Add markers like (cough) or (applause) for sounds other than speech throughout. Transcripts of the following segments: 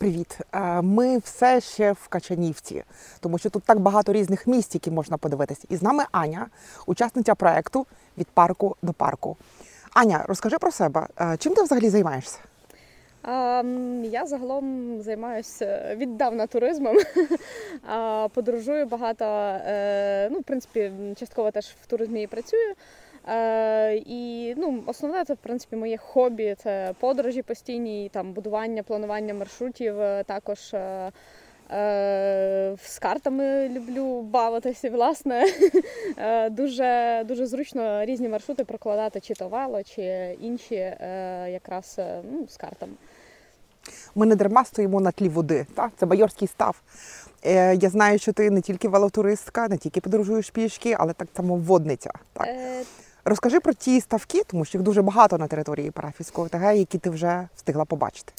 Привіт! Е, Ми все ще в Качанівці, тому що тут так багато різних місць, які можна подивитись. І з нами Аня, учасниця проекту від парку до парку. Аня, розкажи про себе. Е, Чим ти взагалі займаєшся? Я загалом займаюся віддавна туризмом. (laughs) Подорожую багато. е, Ну, в принципі, частково теж в туризмі і працюю. Е, І ну, основне це в принципі моє хобі. Це подорожі постійні, там будування, планування маршрутів. е, Також е, е, з картами люблю бавитися. Власне, (laughs) дуже дуже зручно різні маршрути прокладати, чи то вело, чи інші, е, якраз ну, з картами. Ми не дарма стоїмо на тлі води. Та? Це Байорський став. Е, Я знаю, що ти не тільки велотуристка, не тільки подорожуєш пішки, але так само водниця. Так? Е, Розкажи про ті ставки, тому що їх дуже багато на території парафійського ОТГ, які ти вже встигла побачити.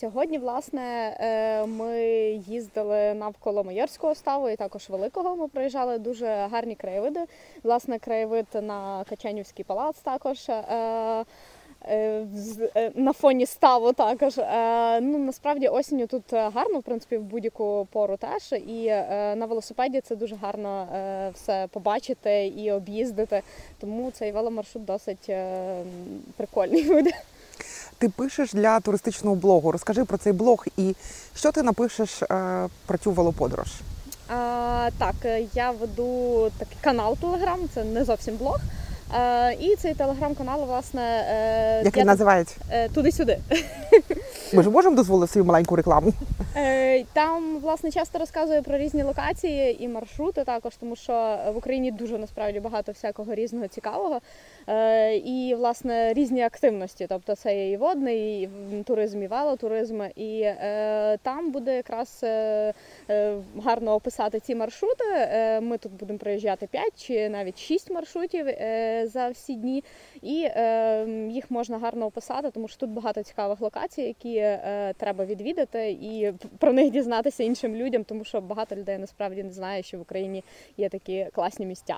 Сьогодні, власне, е, ми їздили навколо Майорського ставу і також Великого. Ми проїжджали дуже гарні краєвиди. Власне, краєвид на Качанівський палац також. Е, е, На фоні ставу також. Е, Ну, насправді осінню тут гарно, в принципі, в будь-яку пору теж. І на велосипеді це дуже гарно все побачити і об'їздити. Тому цей веломаршрут досить прикольний (laughs) буде. Ти пишеш для туристичного блогу. Розкажи про цей блог і що ти напишеш про цю велоподорож. А, так, я веду такий канал Телеграм, це не зовсім блог. А, і цей телеграм-канал, власне, е, Як я він називається? е, туди-сюди. Ми ж можемо дозволити свою маленьку рекламу. Е, Там, власне, часто розказую про різні локації і маршрути також, тому що в Україні дуже насправді багато всякого різного цікавого. Е, І, власне, різні активності. Тобто це є і водний, і туризм, і велотуризм. І е, там буде якраз гарно описати ці маршрути. Ми тут будемо проїжджати 5 чи навіть 6 маршрутів за всі дні. І їх можна гарно описати, тому що тут багато цікавих локацій, які треба відвідати, і про них дізнатися іншим людям, тому що багато людей насправді не знає, що в Україні є такі класні місця.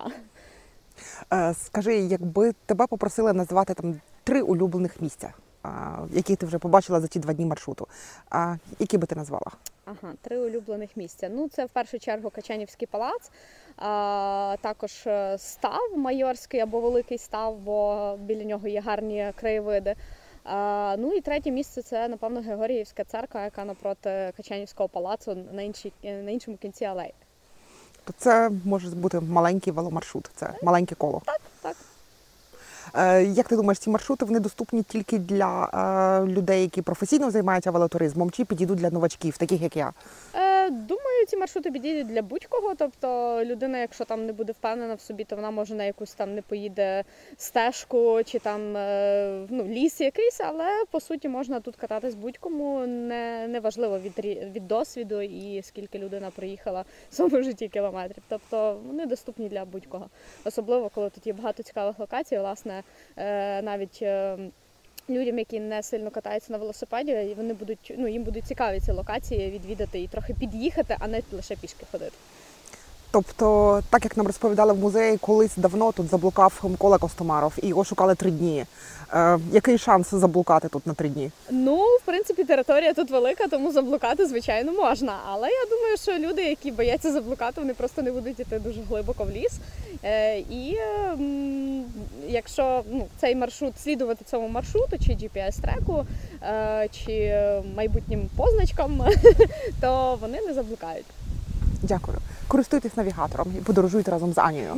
Е, Скажи, якби тебе попросили назвати там три улюблених місця, які ти вже побачила за ті два дні маршруту. А, які би ти назвала? Ага, три улюблених місця. Ну, це в першу чергу Качанівський палац, а, також е, став майорський або великий став, бо біля нього є гарні краєвиди. Ну і третє місце це, напевно, Георгіївська церква, яка напроти Качанівського палацу на, іншій, на іншому кінці алеї. Це може бути маленький веломаршрут, це маленьке коло. Так. Е, Як ти думаєш, ці маршрути вони доступні тільки для е, людей, які професійно займаються велотуризмом, чи підійдуть для новачків, таких як я? Е, думаю, ці маршрути підійдуть для будь-кого. Тобто людина, якщо там не буде впевнена в собі, то вона може на якусь там не поїде стежку чи там е, ну, ліс якийсь, але по суті можна тут кататись будь-кому. Не, не важливо від, від досвіду і скільки людина проїхала в своєму житті кілометрів. Тобто вони доступні для будь-кого. Особливо, коли тут є багато цікавих локацій, власне, е, навіть. Людям, які не сильно катаються на велосипеді, вони будуть ну їм будуть цікаві ці локації відвідати і трохи під'їхати, а не лише пішки ходити. Тобто, так як нам розповідали в музеї, колись давно тут заблукав Микола Костомаров і його шукали три дні. Е, який шанс заблукати тут на три дні? Ну, в принципі, територія тут велика, тому заблукати, звичайно, можна. Але я думаю, що люди, які бояться заблукати, вони просто не будуть йти дуже глибоко в ліс. Е, і е, якщо ну, цей маршрут слідувати цьому маршруту, чи GPS-треку, е, чи майбутнім позначкам, (laughs) то вони не заблукають. Дякую. Користуйтесь навігатором і подорожуйте разом з Анією.